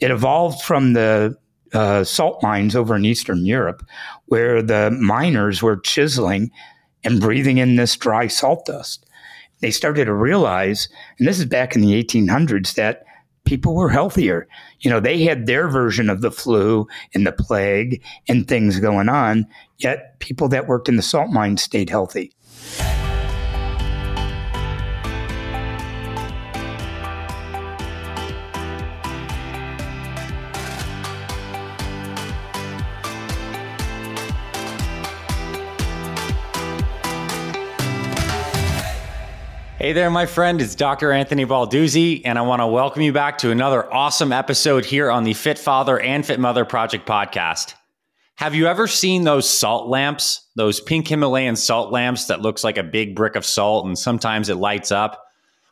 it evolved from the uh, salt mines over in Eastern Europe, where the miners were chiseling and breathing in this dry salt dust. They started to realize, and this is back in the 1800s, that people were healthier. You know, they had their version of the flu and the plague and things going on, yet people that worked in the salt mines stayed healthy. Hey there, my friend. It's Dr. Anthony Balduzzi, and I want to welcome you back to another awesome episode here on the Fit Father and Fit Mother Project podcast. Have you ever seen those salt lamps, those pink Himalayan salt lamps that looks like a big brick of salt and sometimes it lights up?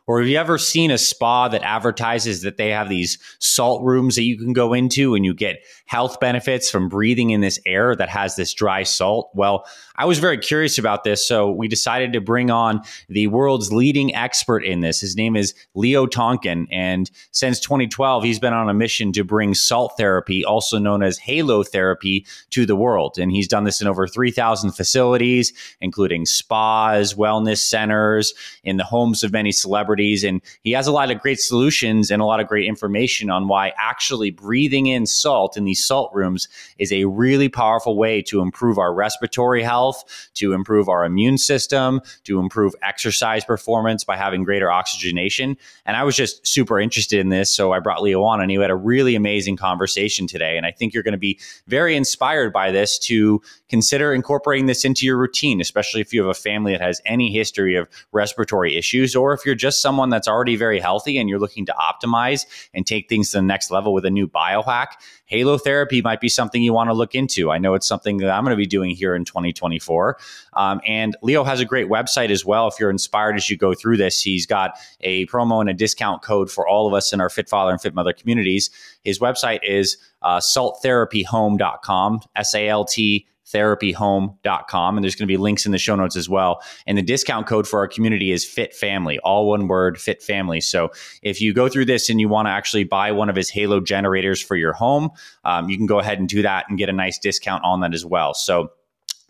Or have you ever seen a spa that advertises that they have these salt rooms that you can go into and you get health benefits from breathing in this air that has this dry salt? Well, I was very curious about this, so we decided to bring on the world's leading expert in this. His name is Leo Tonkin, and since 2012, he's been on a mission to bring salt therapy, also known as halo therapy, to the world. And he's done this in over 3,000 facilities, including spas, wellness centers, in the homes of many celebrities. And he has a lot of great solutions and a lot of great information on why actually breathing in salt in these salt rooms is a really powerful way to improve our respiratory health to improve our immune system, to improve exercise performance by having greater oxygenation. And I was just super interested in this. So I brought Leo on and he had a really amazing conversation today. And I think you're going to be very inspired by this to consider incorporating this into your routine, especially if you have a family that has any history of respiratory issues, or if you're just someone that's already very healthy and you're looking to optimize and take things to the next level with a new biohack. Halo therapy might be something you want to look into. I know it's something that I'm going to be doing here in 2024. Um, and Leo has a great website as well. If you're inspired as you go through this, he's got a promo and a discount code for all of us in our Fit Father and Fit Mother communities. His website is uh, salttherapyhome.com, S A L T therapyhome.com. And there's going to be links in the show notes as well. And the discount code for our community is Fit Family, all one word, Fit Family. So if you go through this and you want to actually buy one of his Halo generators for your home, um, you can go ahead and do that and get a nice discount on that as well. So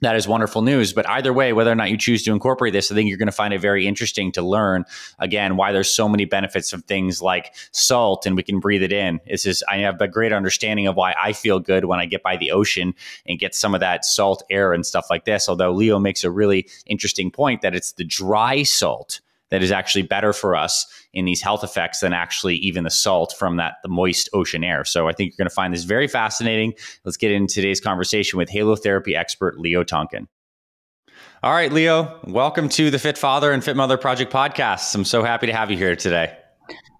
that is wonderful news. But either way, whether or not you choose to incorporate this, I think you're going to find it very interesting to learn again why there's so many benefits of things like salt and we can breathe it in. It's just I have a great understanding of why I feel good when I get by the ocean and get some of that salt air and stuff like this. Although Leo makes a really interesting point that it's the dry salt that is actually better for us in these health effects than actually even the salt from that the moist ocean air. So I think you're going to find this very fascinating. Let's get into today's conversation with halotherapy expert Leo Tonkin. All right, Leo, welcome to the Fit Father and Fit Mother Project podcast. I'm so happy to have you here today.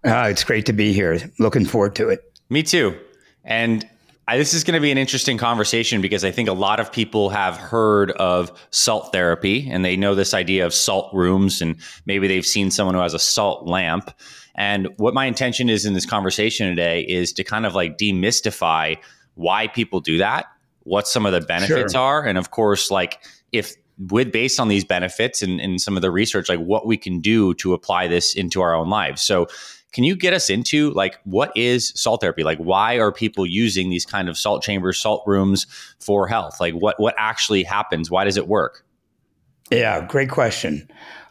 Uh, it's great to be here. Looking forward to it. Me too. And I, this is going to be an interesting conversation because I think a lot of people have heard of salt therapy and they know this idea of salt rooms and maybe they've seen someone who has a salt lamp. And what my intention is in this conversation today is to kind of like demystify why people do that, what some of the benefits sure. are, and of course, like if with based on these benefits and, and some of the research, like what we can do to apply this into our own lives. So can you get us into like what is salt therapy? Like why are people using these kind of salt chambers, salt rooms for health? Like what what actually happens? Why does it work? Yeah, great question.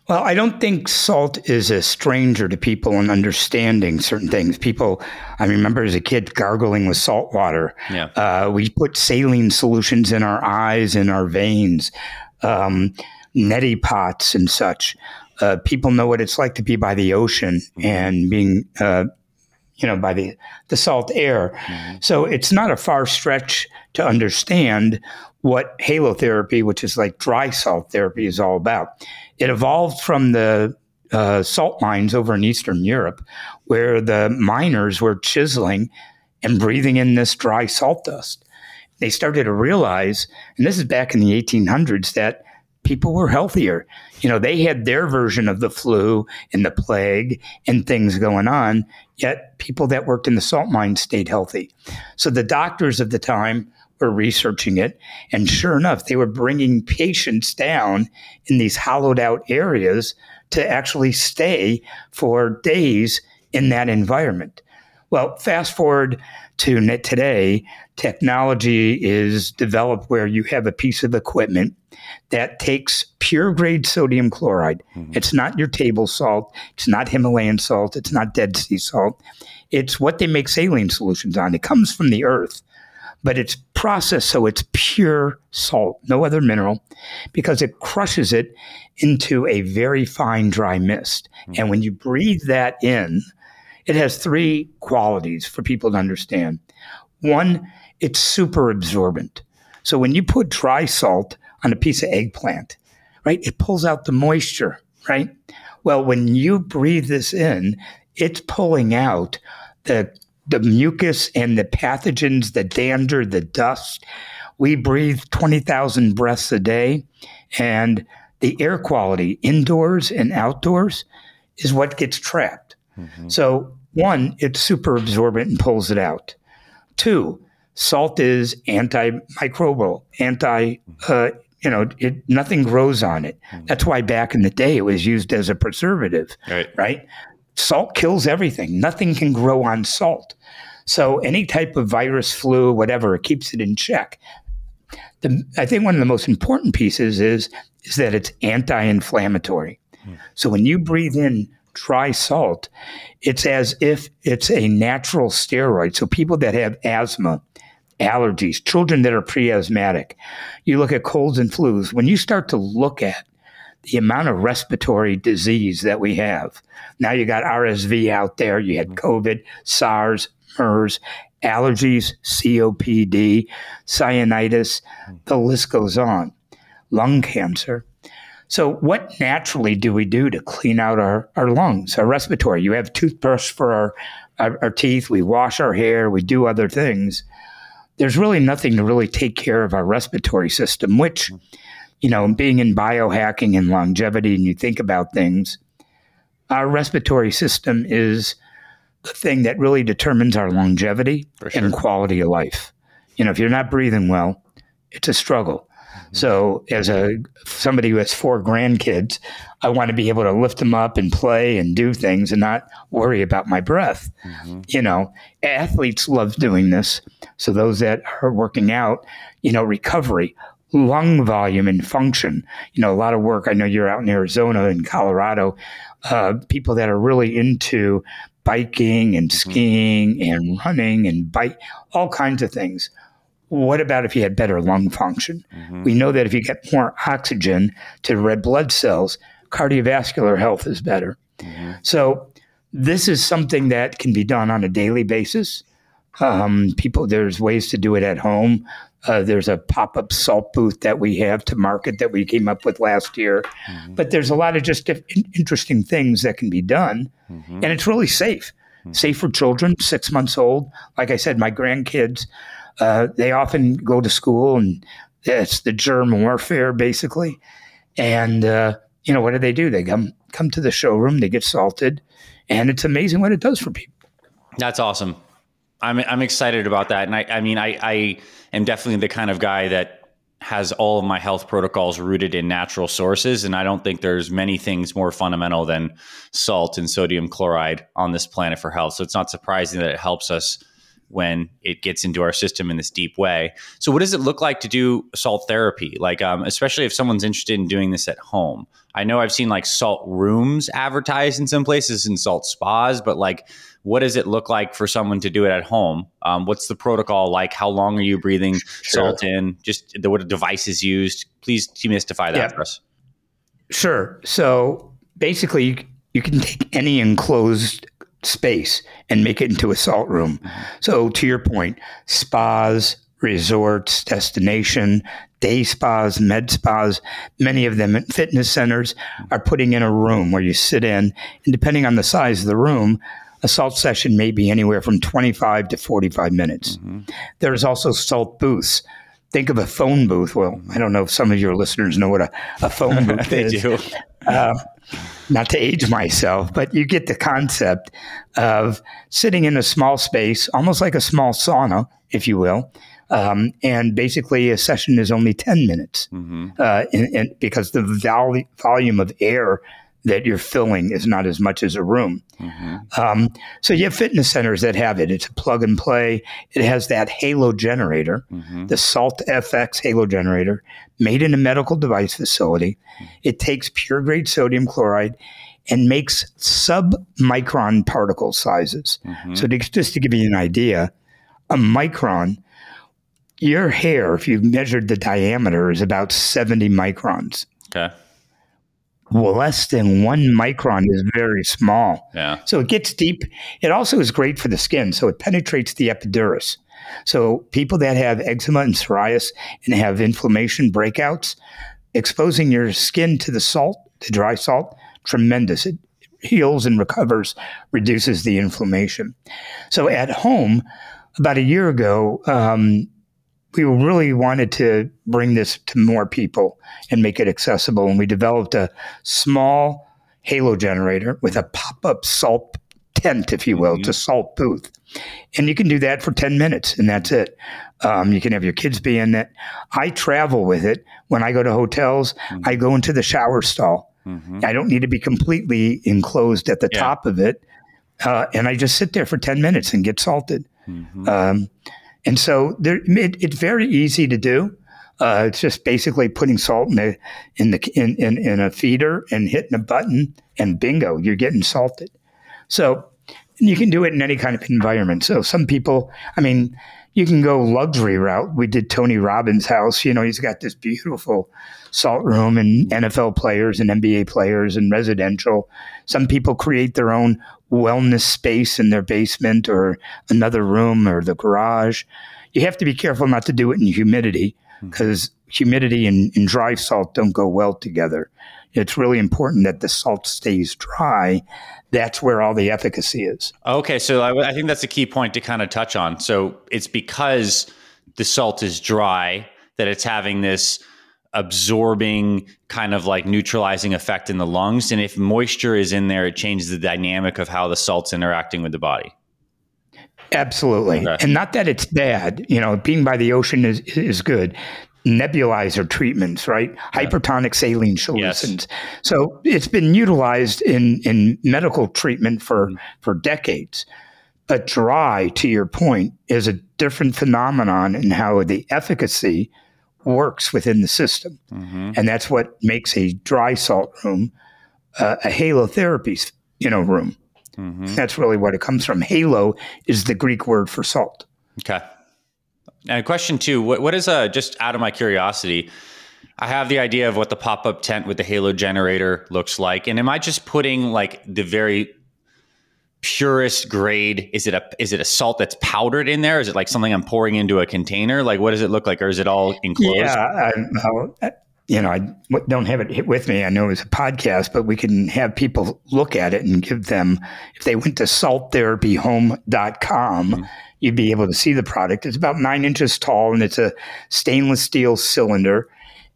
Well, I don't think salt is a stranger to people in understanding certain things. People, I remember as a kid gargling with salt water. Yeah. Uh, we put saline solutions in our eyes, in our veins, um, neti pots and such uh, people know what it's like to be by the ocean mm-hmm. and being, uh, you know, by the, the salt air. Mm-hmm. So it's not a far stretch to understand what halotherapy, which is like dry salt therapy, is all about. It evolved from the uh, salt mines over in Eastern Europe, where the miners were chiseling and breathing in this dry salt dust. They started to realize, and this is back in the 1800s, that people were healthier. You know, they had their version of the flu and the plague and things going on, yet people that worked in the salt mines stayed healthy. So the doctors of the time were researching it. And sure enough, they were bringing patients down in these hollowed out areas to actually stay for days in that environment. Well, fast forward to today, technology is developed where you have a piece of equipment that takes pure grade sodium chloride. Mm-hmm. It's not your table salt, it's not Himalayan salt, it's not Dead Sea salt. It's what they make saline solutions on. It comes from the earth, but it's processed so it's pure salt, no other mineral, because it crushes it into a very fine dry mist. Mm-hmm. And when you breathe that in, it has three qualities for people to understand. One, it's super absorbent. So when you put dry salt on a piece of eggplant, right, it pulls out the moisture, right? Well, when you breathe this in, it's pulling out the the mucus and the pathogens, the dander, the dust. We breathe 20,000 breaths a day, and the air quality indoors and outdoors is what gets trapped. Mm-hmm. So, one, it's super absorbent and pulls it out. Two, salt is antimicrobial, anti, uh, you know, it, nothing grows on it. Mm-hmm. That's why back in the day it was used as a preservative, right? right? salt kills everything. Nothing can grow on salt. So any type of virus, flu, whatever, it keeps it in check. The, I think one of the most important pieces is is that it's anti-inflammatory. Hmm. So when you breathe in dry salt, it's as if it's a natural steroid. So people that have asthma, allergies, children that are pre-asthmatic, you look at colds and flus. When you start to look at the amount of respiratory disease that we have. Now you got RSV out there, you had mm-hmm. COVID, SARS, MERS, allergies, COPD, sinusitis, mm. the list goes on, lung cancer. So, what naturally do we do to clean out our, our lungs, our respiratory? You have toothbrush for our, our, our teeth, we wash our hair, we do other things. There's really nothing to really take care of our respiratory system, which mm-hmm. you know, being in biohacking and longevity, and you think about things, our respiratory system is the thing that really determines our longevity sure. and quality of life. You know, if you're not breathing well, it's a struggle. So, as a somebody who has four grandkids, I want to be able to lift them up and play and do things and not worry about my breath. Mm-hmm. You know, athletes love doing this. So those that are working out, you know, recovery lung volume and function. You know, a lot of work. I know you're out in Arizona and Colorado. Uh, people that are really into biking and mm-hmm. skiing and running and bike, all kinds of things. What about if you had better lung function? Mm-hmm. We know that if you get more oxygen to red blood cells, cardiovascular health is better. Mm-hmm. So, this is something that can be done on a daily basis. Um, people, there's ways to do it at home. Uh, there's a pop up salt booth that we have to market that we came up with last year. Mm-hmm. But there's a lot of just interesting things that can be done. Mm-hmm. And it's really safe. Mm-hmm. Safe for children, six months old. Like I said, my grandkids, uh, they often go to school and it's the germ warfare basically. And, uh, you know, what do they do? They come, come to the showroom, they get salted, and it's amazing what it does for people. That's awesome. I'm, I'm excited about that. And I, I mean, I, I, am definitely the kind of guy that has all of my health protocols rooted in natural sources and i don't think there's many things more fundamental than salt and sodium chloride on this planet for health so it's not surprising that it helps us when it gets into our system in this deep way so what does it look like to do salt therapy like um, especially if someone's interested in doing this at home i know i've seen like salt rooms advertised in some places and salt spas but like what does it look like for someone to do it at home? Um, what's the protocol like? How long are you breathing sure. salt in? Just the, what device is used? Please demystify that yeah. for us. Sure. So basically, you, you can take any enclosed space and make it into a salt room. Mm-hmm. So to your point, spas, resorts, destination, day spas, med spas, many of them fitness centers are putting in a room where you sit in, and depending on the size of the room, a salt session may be anywhere from 25 to 45 minutes. Mm-hmm. There's also salt booths. Think of a phone booth. Well, I don't know if some of your listeners know what a, a phone booth they is. Do. Uh, not to age myself, but you get the concept of sitting in a small space, almost like a small sauna, if you will. Um, and basically, a session is only 10 minutes mm-hmm. uh, in, in, because the vol- volume of air that you're filling is not as much as a room. Mm-hmm. Um, so you have fitness centers that have it. It's a plug and play. It has that Halo generator, mm-hmm. the Salt FX Halo generator, made in a medical device facility. It takes pure grade sodium chloride and makes sub micron particle sizes. Mm-hmm. So to, just to give you an idea, a micron, your hair, if you measured the diameter, is about 70 microns. Okay less than one micron is very small. Yeah. So it gets deep. It also is great for the skin. So it penetrates the epidermis. So people that have eczema and psoriasis and have inflammation breakouts, exposing your skin to the salt, the dry salt, tremendous. It heals and recovers, reduces the inflammation. So at home, about a year ago, um, we really wanted to bring this to more people and make it accessible. And we developed a small halo generator with a pop up salt tent, if you will, mm-hmm. to salt booth. And you can do that for 10 minutes, and that's it. Um, you can have your kids be in it. I travel with it. When I go to hotels, mm-hmm. I go into the shower stall. Mm-hmm. I don't need to be completely enclosed at the yeah. top of it. Uh, and I just sit there for 10 minutes and get salted. Mm-hmm. Um, and so there, it, it's very easy to do. Uh, it's just basically putting salt in the in the in, in, in a feeder and hitting a button, and bingo, you're getting salted. So you can do it in any kind of environment. So some people, I mean, you can go luxury route. We did Tony Robbins' house. You know, he's got this beautiful salt room and NFL players and NBA players and residential. Some people create their own wellness space in their basement or another room or the garage. You have to be careful not to do it in humidity because hmm. humidity and, and dry salt don't go well together. It's really important that the salt stays dry. That's where all the efficacy is. Okay, so I, I think that's a key point to kind of touch on. So it's because the salt is dry that it's having this absorbing kind of like neutralizing effect in the lungs and if moisture is in there it changes the dynamic of how the salt's interacting with the body absolutely okay. and not that it's bad you know being by the ocean is is good nebulizer treatments right yeah. hypertonic saline solutions yes. so it's been utilized in in medical treatment for mm-hmm. for decades but dry to your point is a different phenomenon in how the efficacy works within the system. Mm-hmm. And that's what makes a dry salt room uh, a halotherapy you know, room. Mm-hmm. That's really what it comes from. Halo is the Greek word for salt. Okay. And question two, what, what is, uh, just out of my curiosity, I have the idea of what the pop up tent with the Halo generator looks like. And am I just putting like the very purest grade? Is it a is it a salt that's powdered in there? Is it like something I'm pouring into a container? Like what does it look like, or is it all enclosed? Yeah, I, you know, I don't have it with me. I know it's a podcast, but we can have people look at it and give them. If they went to salttherapyhome.com, mm-hmm. You'd be able to see the product. It's about nine inches tall, and it's a stainless steel cylinder,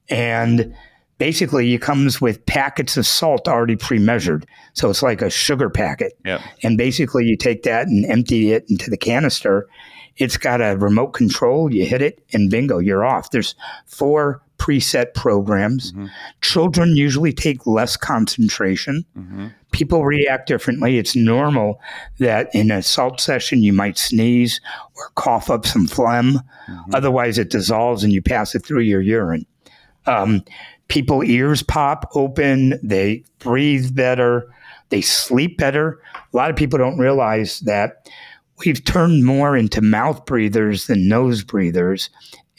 and basically it comes with packets of salt already pre-measured so it's like a sugar packet yep. and basically you take that and empty it into the canister it's got a remote control you hit it and bingo you're off there's four preset programs mm-hmm. children usually take less concentration mm-hmm. People react differently it's normal that in a salt session you might sneeze or cough up some phlegm mm-hmm. otherwise it dissolves and you pass it through your urine um, people ears pop open, they breathe better, they sleep better. A lot of people don't realize that we've turned more into mouth breathers than nose breathers.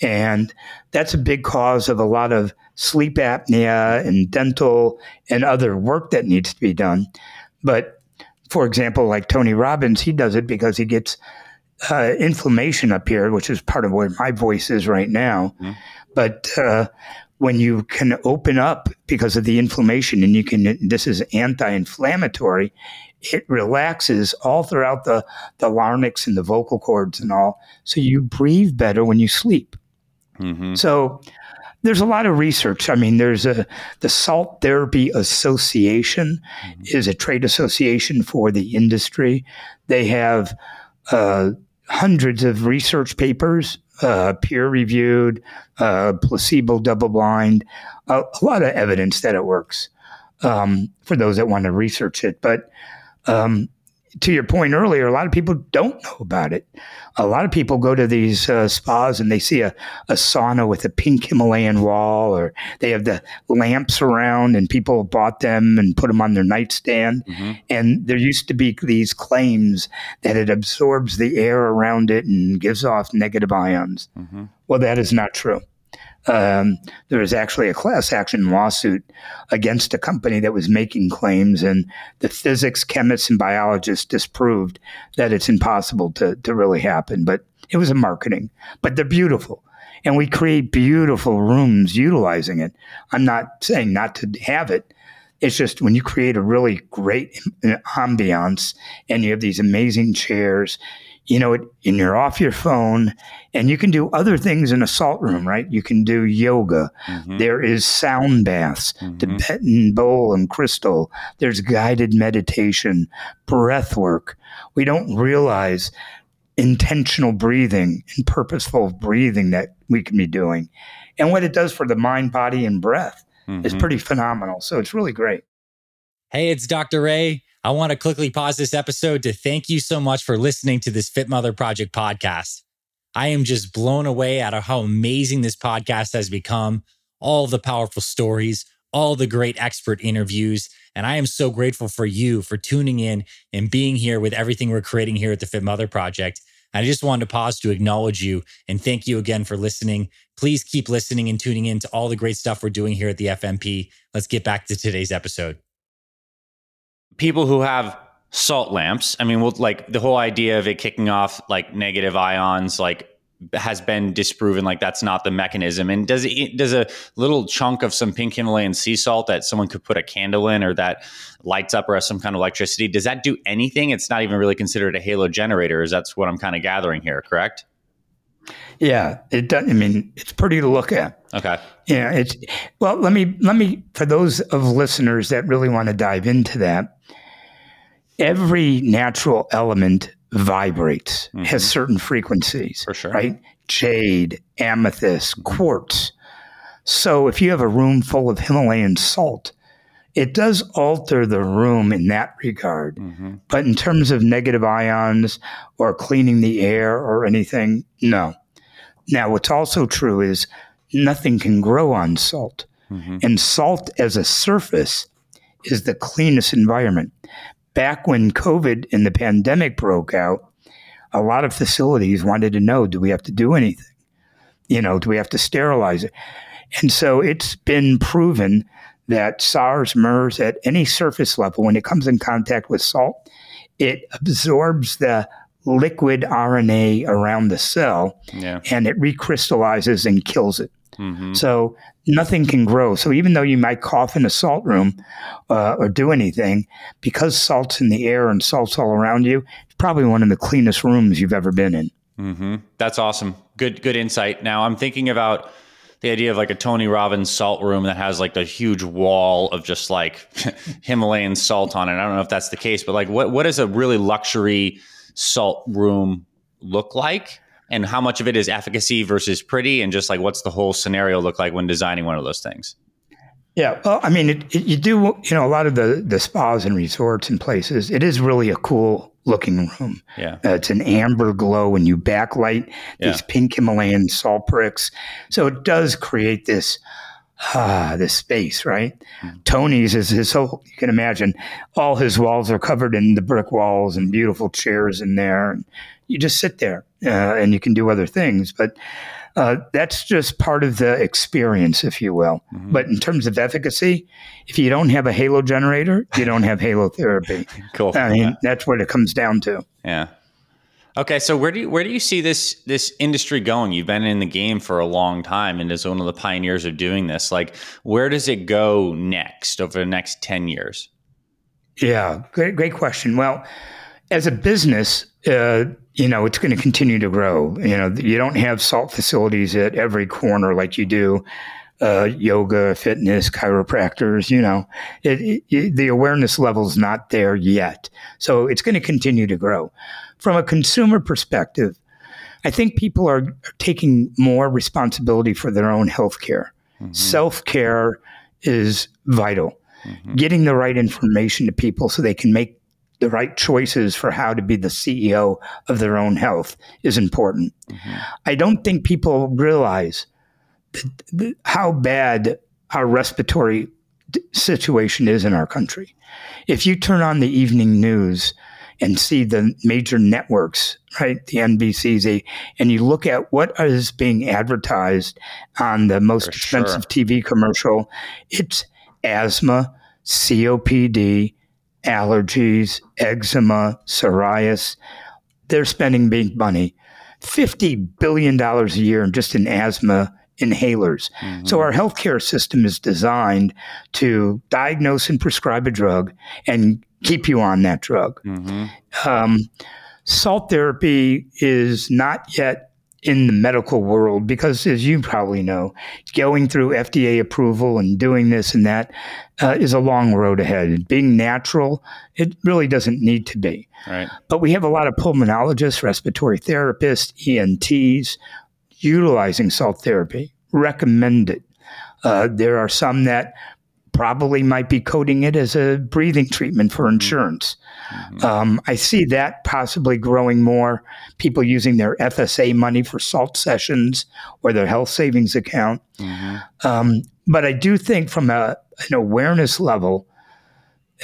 And that's a big cause of a lot of sleep apnea and dental and other work that needs to be done. But for example, like Tony Robbins, he does it because he gets uh, inflammation up here, which is part of where my voice is right now. Mm-hmm. But uh, when you can open up because of the inflammation and you can this is anti-inflammatory it relaxes all throughout the the larynx and the vocal cords and all so you breathe better when you sleep mm-hmm. so there's a lot of research i mean there's a the salt therapy association mm-hmm. is a trade association for the industry they have uh, hundreds of research papers uh, peer reviewed, uh, placebo double blind, a, a, lot of evidence that it works. um, for those that want to research it. But um, to your point earlier, a lot of people don't know about it. A lot of people go to these uh, spas and they see a, a sauna with a pink Himalayan wall, or they have the lamps around, and people bought them and put them on their nightstand. Mm-hmm. And there used to be these claims that it absorbs the air around it and gives off negative ions. Mm-hmm. Well, that is not true. Um, there was actually a class action lawsuit against a company that was making claims, and the physics, chemists, and biologists disproved that it's impossible to, to really happen. But it was a marketing, but they're beautiful. And we create beautiful rooms utilizing it. I'm not saying not to have it. It's just when you create a really great ambiance and you have these amazing chairs you know, and you're off your phone and you can do other things in a salt room, right? You can do yoga. Mm-hmm. There is sound baths, mm-hmm. Tibetan bowl and crystal. There's guided meditation, breath work. We don't realize intentional breathing and purposeful breathing that we can be doing. And what it does for the mind, body, and breath mm-hmm. is pretty phenomenal. So it's really great. Hey, it's Dr. Ray. I want to quickly pause this episode to thank you so much for listening to this Fit Mother Project podcast. I am just blown away at how amazing this podcast has become, all the powerful stories, all the great expert interviews. And I am so grateful for you for tuning in and being here with everything we're creating here at the Fit Mother Project. I just wanted to pause to acknowledge you and thank you again for listening. Please keep listening and tuning in to all the great stuff we're doing here at the FMP. Let's get back to today's episode people who have salt lamps, I mean, well, like the whole idea of it kicking off like negative ions, like has been disproven like that's not the mechanism. And does it does a little chunk of some pink himalayan sea salt that someone could put a candle in or that lights up or has some kind of electricity does that do anything? It's not even really considered a halo generator is that's what i'm kind of gathering here correct yeah it does i mean it's pretty to look at okay yeah it's well let me let me for those of listeners that really want to dive into that every natural element vibrates, mm-hmm. has certain frequencies. For sure. Right? Jade, amethyst, quartz. So if you have a room full of Himalayan salt, it does alter the room in that regard. Mm-hmm. But in terms of negative ions or cleaning the air or anything, no. Now, what's also true is nothing can grow on salt. Mm-hmm. And salt as a surface is the cleanest environment back when COVID and the pandemic broke out, a lot of facilities wanted to know do we have to do anything? You know, do we have to sterilize it? And so it's been proven that SARS, MERS, at any surface level, when it comes in contact with salt, it absorbs the liquid RNA around the cell yeah. and it recrystallizes and kills it. Mm-hmm. So nothing can grow. So even though you might cough in a salt room uh, or do anything, because salt's in the air and salt's all around you, it's probably one of the cleanest rooms you've ever been in. Mm-hmm. That's awesome. Good, good insight. Now I'm thinking about the idea of like a Tony Robbins salt room that has like a huge wall of just like Himalayan salt on it. I don't know if that's the case, but like what what does a really luxury salt room look like? and how much of it is efficacy versus pretty and just like what's the whole scenario look like when designing one of those things yeah well i mean it, it, you do you know a lot of the the spas and resorts and places it is really a cool looking room yeah uh, it's an amber glow when you backlight these yeah. pink himalayan salt bricks so it does create this ah, this space, right? Mm-hmm. Tony's is his whole, you can imagine all his walls are covered in the brick walls and beautiful chairs in there. And you just sit there uh, and you can do other things. But uh, that's just part of the experience, if you will. Mm-hmm. But in terms of efficacy, if you don't have a halo generator, you don't have halo therapy. cool. I mean, yeah. that's what it comes down to. Yeah. Okay, so where do you where do you see this this industry going? You've been in the game for a long time and as one of the pioneers of doing this. Like, where does it go next over the next ten years? Yeah, great great question. Well, as a business, uh, you know, it's going to continue to grow. You know, you don't have salt facilities at every corner like you do. Uh, yoga, fitness, chiropractors, you know, it, it, the awareness level is not there yet. So it's going to continue to grow. From a consumer perspective, I think people are taking more responsibility for their own health care. Mm-hmm. Self care is vital. mm-hmm. getting the right information to people so they can make the right choices for how to be the CEO of their own health is important. Mm-hmm. I don't think people realize how bad our respiratory situation is in our country. If you turn on the evening news and see the major networks, right, the NBCs, and you look at what is being advertised on the most For expensive sure. TV commercial, it's asthma, COPD, allergies, eczema, psoriasis. They're spending big money. $50 billion a year just in asthma inhalers. Mm-hmm. So our healthcare system is designed to diagnose and prescribe a drug and keep you on that drug. Mm-hmm. Um, salt therapy is not yet in the medical world because, as you probably know, going through FDA approval and doing this and that uh, is a long road ahead. Being natural, it really doesn't need to be. Right. But we have a lot of pulmonologists, respiratory therapists, ENTs utilizing salt therapy, recommend it. Uh, there are some that probably might be coding it as a breathing treatment for mm-hmm. insurance. Mm-hmm. Um, I see that possibly growing more. People using their FSA money for salt sessions or their health savings account. Mm-hmm. Um, but I do think from a, an awareness level,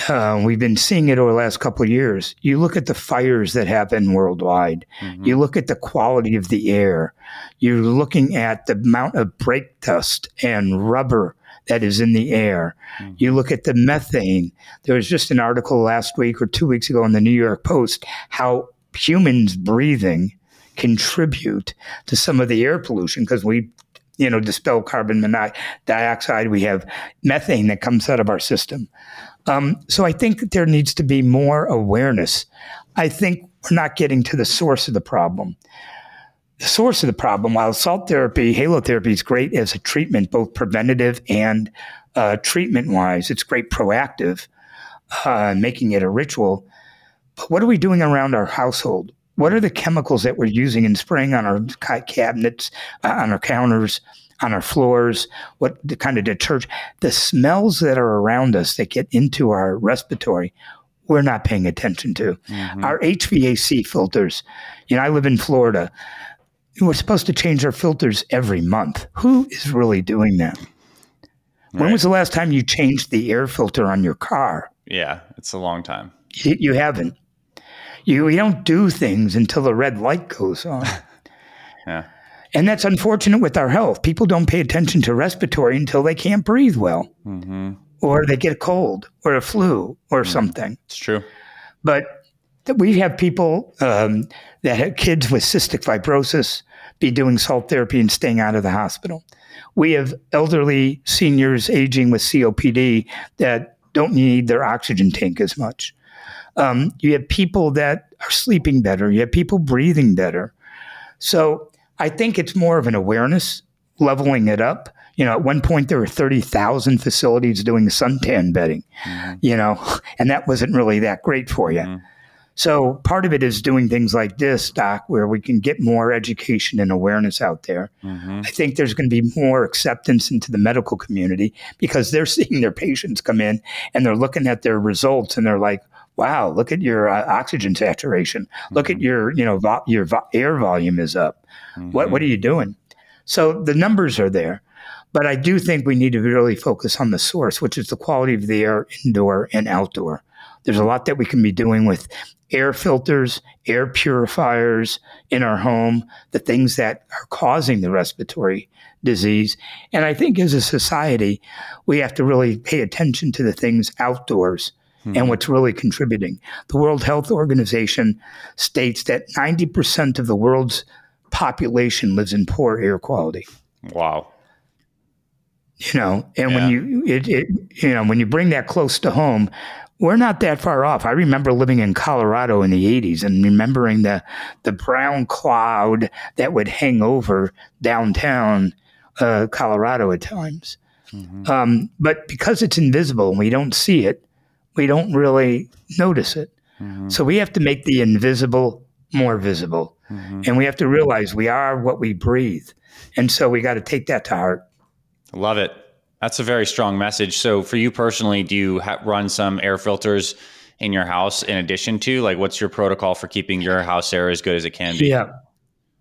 uh, we've been seeing it over the last couple of years. You look at the fires that happen worldwide. Mm-hmm. You look at the quality of the air. You're looking at the amount of brake dust and rubber that is in the air. Mm-hmm. You look at the methane. There was just an article last week or two weeks ago in the New York Post how humans breathing contribute to some of the air pollution because we you know dispel carbon dioxide we have methane that comes out of our system um, so I think there needs to be more awareness. I think we're not getting to the source of the problem. The source of the problem, while salt therapy, halotherapy is great as a treatment, both preventative and uh, treatment wise, it's great proactive, uh, making it a ritual. But what are we doing around our household? What are the chemicals that we're using and spraying on our cabinets, uh, on our counters? On our floors, what the kind of detergent, the smells that are around us that get into our respiratory, we're not paying attention to. Mm-hmm. Our HVAC filters, you know, I live in Florida. We're supposed to change our filters every month. Who is really doing that? Right. When was the last time you changed the air filter on your car? Yeah, it's a long time. You, you haven't. You, you don't do things until the red light goes on. yeah. And that's unfortunate with our health. People don't pay attention to respiratory until they can't breathe well, mm-hmm. or they get a cold, or a flu, or mm-hmm. something. It's true. But we have people um, that have kids with cystic fibrosis be doing salt therapy and staying out of the hospital. We have elderly seniors aging with COPD that don't need their oxygen tank as much. Um, you have people that are sleeping better. You have people breathing better. So I think it's more of an awareness, leveling it up. You know, at one point there were 30,000 facilities doing suntan bedding, mm-hmm. you know, and that wasn't really that great for you. Mm-hmm. So part of it is doing things like this, Doc, where we can get more education and awareness out there. Mm-hmm. I think there's going to be more acceptance into the medical community because they're seeing their patients come in and they're looking at their results and they're like, wow, look at your uh, oxygen saturation. Look mm-hmm. at your, you know, vo- your vo- air volume is up. Mm-hmm. What, what are you doing? So the numbers are there. But I do think we need to really focus on the source, which is the quality of the air indoor and outdoor. There's a lot that we can be doing with air filters, air purifiers in our home, the things that are causing the respiratory disease. And I think as a society, we have to really pay attention to the things outdoors mm-hmm. and what's really contributing. The World Health Organization states that 90% of the world's population lives in poor air quality. Wow. You know, and yeah. when you it, it you know when you bring that close to home, we're not that far off. I remember living in Colorado in the 80s and remembering the the brown cloud that would hang over downtown uh, Colorado at times. Mm-hmm. Um, but because it's invisible and we don't see it, we don't really notice it. Mm-hmm. So we have to make the invisible more visible. Mm-hmm. And we have to realize we are what we breathe. And so we got to take that to heart. Love it. That's a very strong message. So, for you personally, do you ha- run some air filters in your house in addition to like what's your protocol for keeping your house air as good as it can be? Yeah.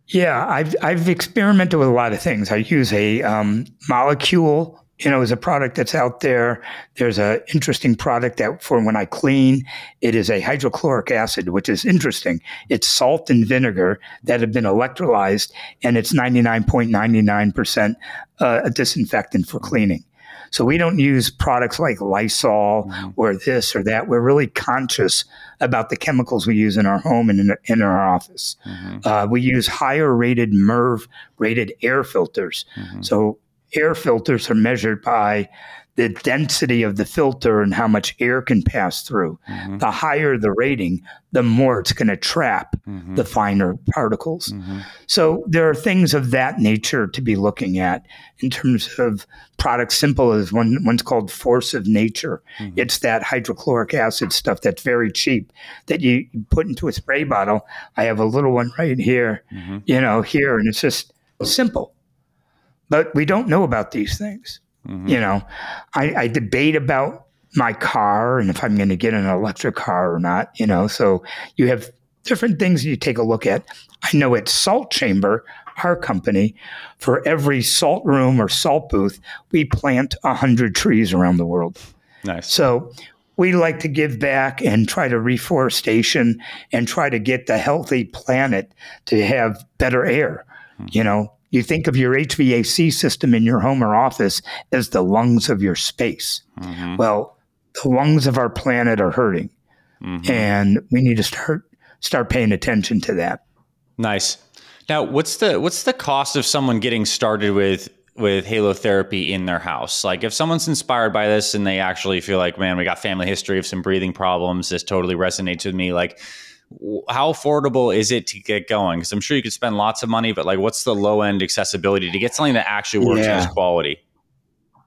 Yeah, I've I've experimented with a lot of things. I use a um, Molekule you know, is a product that's out there. There's an interesting product that for when I clean, it is a hydrochloric acid, which is interesting. It's salt and vinegar that have been electrolyzed, and it's 99.99% uh, a disinfectant for cleaning. So we don't use products like Lysol mm-hmm. or this or that. We're really conscious about the chemicals we use in our home and in, in our office. Mm-hmm. Uh, we use higher rated MERV rated air filters. Mm-hmm. So air filters are measured by the density of the filter and how much air can pass through. Mm-hmm. The higher the rating, the more it's going to trap mm-hmm. the finer particles. Mm-hmm. So there are things of that nature to be looking at in terms of products simple as one one's called Force of Nature. Mm-hmm. It's that hydrochloric acid stuff that's very cheap that you put into a spray bottle. I have a little one right here, mm-hmm. you know, here, and it's just simple but we don't know about these things. Mm-hmm. You know, I, I debate about my car and if I'm going to get an electric car or not. You know, so you have different things you take a look at. I know at Salt Chamber, our company, for every salt room or salt booth, we plant a hundred trees around the world. Nice. So we like to give back and try to reforestation and try to get the healthy planet to have better air. Mm-hmm. You know, you think of your HVAC system in your home or office as the lungs of your space. Mm-hmm. Well, the lungs of our planet are hurting, mm-hmm. and we need to start start paying attention to that. Nice. Now, what's the what's the cost of someone getting started with with halotherapy in their house? Like, if someone's inspired by this and they actually feel like, man, we got family history of some breathing problems, this totally resonates with me. Like, how affordable is it to get going? Because I'm sure you could spend lots of money, but like, what's the low end accessibility to get something that actually works yeah. is quality?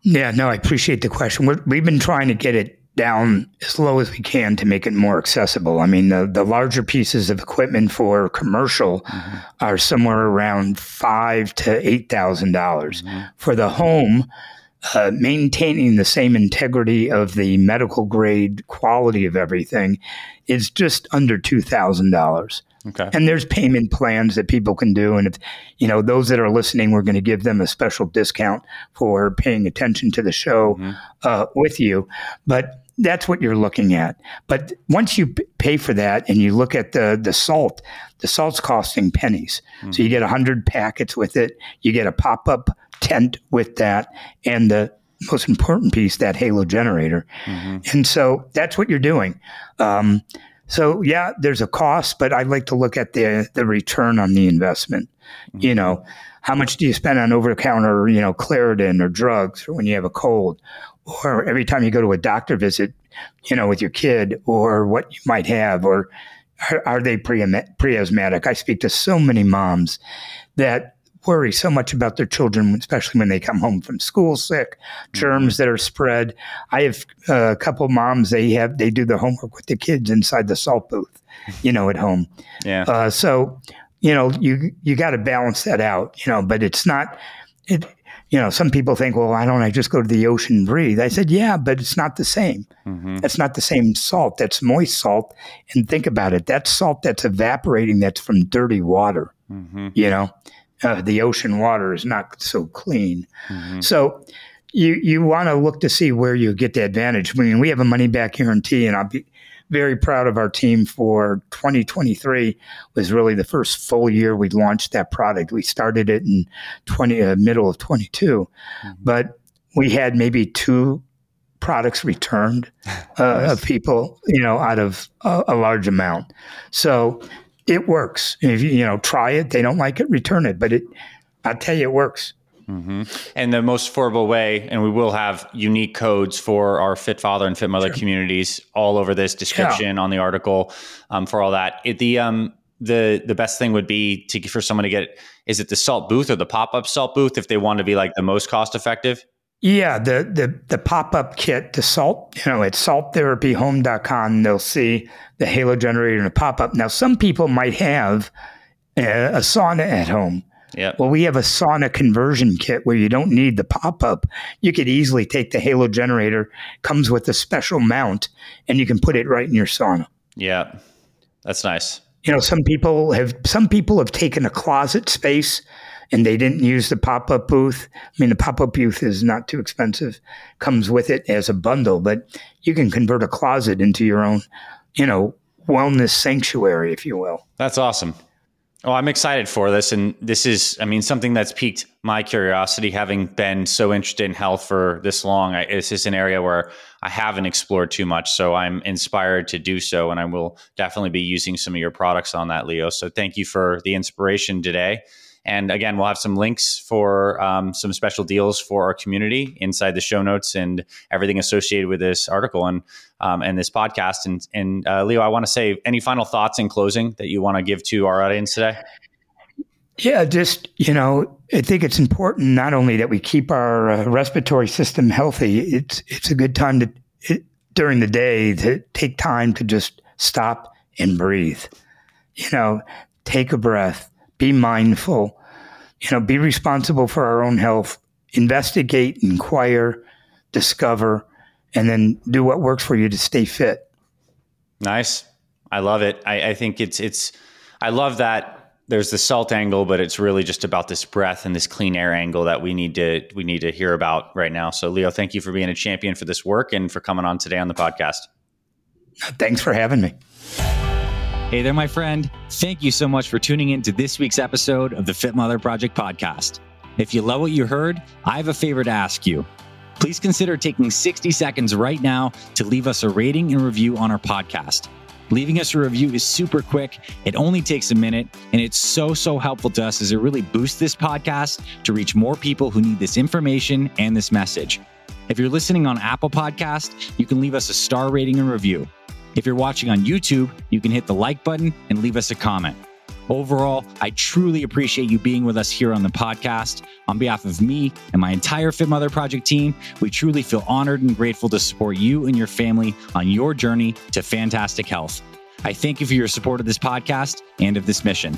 Yeah, no, I appreciate the question. we have been trying to get it down as low as we can to make it more accessible. I mean, the, the larger pieces of equipment for commercial mm-hmm. are somewhere around five to eight thousand dollars. Mm-hmm. For the home, uh, maintaining the same integrity of the medical grade quality of everything is just under two thousand dollars. Okay. And there's payment plans that people can do, and if you know those that are listening, we're going to give them a special discount for paying attention to the show mm-hmm. uh, with you. But that's what you're looking at. But once you pay for that, and you look at the the salt, the salt's costing pennies. Mm-hmm. So you get hundred packets with it. You get a pop up tent with that and the most important piece, that halo generator. Mm-hmm. And so that's what you're doing. Um, so yeah, there's a cost, but I like to look at the the return on the investment. Mm-hmm. You know, how much do you spend on over the counter, you know, Claritin or drugs or when you have a cold? Or every time you go to a doctor visit, you know, with your kid or what you might have, or are, are they pre asthmatic? I speak to so many moms that worry so much about their children, especially when they come home from school sick, germs mm-hmm. that are spread. I have uh, a couple moms, they have, they do their homework with the kids inside the salt booth, you know, at home. Yeah. Uh, so, you know, you, you got to balance that out, you know, but it's not, it, you know, some people think, well, why don't I just go to the ocean and breathe? I said, yeah, but it's not the same. Mm-hmm. That's not the same salt. That's moist salt. And think about it. That's salt that's evaporating. That's from dirty water. Mm-hmm. You know, uh, the ocean water is not so clean. Mm-hmm. So you you want to look to see where you get the advantage. I mean, we have a money back guarantee, and I'll be very proud of our team for 2023 was really the first full year we launched that product. We started it in 20 uh, middle of 22, mm-hmm. but we had maybe two products returned uh, nice. of people, you know, out of a, a large amount. So it works. If you, you know, try it, they don't like it, return it. But it, I tell you, it works. Mm-hmm. And the most affordable way, and we will have unique codes for our Fit Father and Fit Mother sure. communities all over this description yeah. on the article um, for all that. It, the um, the the best thing would be to for someone to get is it the salt booth or the pop up salt booth if they want to be like the most cost effective. Yeah, the the the pop up kit, the salt, you know, it's salttherapyhome.com. They'll see the Halo generator and a pop up. Now, some people might have a, a sauna at home. Yeah. Well, we have a sauna conversion kit where you don't need the pop up. You could easily take the Halo generator, comes with a special mount, and you can put it right in your sauna. Yeah. That's nice. You know, some people have some people have taken a closet space and they didn't use the pop up booth. I mean, the pop up booth is not too expensive, comes with it as a bundle, but you can convert a closet into your own, you know, wellness sanctuary, if you will. That's awesome. Oh, I'm excited for this. And this is, I mean, something that's piqued my curiosity, having been so interested in health for this long. I, this is an area where I haven't explored too much. So I'm inspired to do so. And I will definitely be using some of your products on that, Leo. So thank you for the inspiration today. And again, we'll have some links for um, some special deals for our community inside the show notes and everything associated with this article and um, and this podcast. And, and uh, Leo, I want to say any final thoughts in closing that you want to give to our audience today? Yeah, just, you know, I think it's important not only that we keep our uh, respiratory system healthy, it's, it's a good time to, it, during the day, to take time to just stop and breathe. You know, take a breath, be mindful, you know, be responsible for our own health, investigate, inquire, discover, and then do what works for you to stay fit. Nice. I love it. I, I think it's it's I love that there's the salt angle, but it's really just about this breath and this clean air angle that we need to we need to hear about right now. So Leo, thank you for being a champion for this work and for coming on today on the podcast. Thanks for having me. Hey there, my friend. Thank you so much for tuning in to this week's episode of the Fit Mother Project podcast. If you love what you heard, I have a favor to ask you. Please consider taking 60 seconds right now to leave us a rating and review on our podcast. Leaving us a review is super quick. It only takes a minute, and it's so, so helpful to us as it really boosts this podcast to reach more people who need this information and this message. If you're listening on Apple Podcast, you can leave us a star rating and review. If you're watching on YouTube, you can hit the like button and leave us a comment. Overall, I truly appreciate you being with us here on the podcast. On behalf of me and my entire Fit Mother Project team, we truly feel honored and grateful to support you and your family on your journey to fantastic health. I thank you for your support of this podcast and of this mission.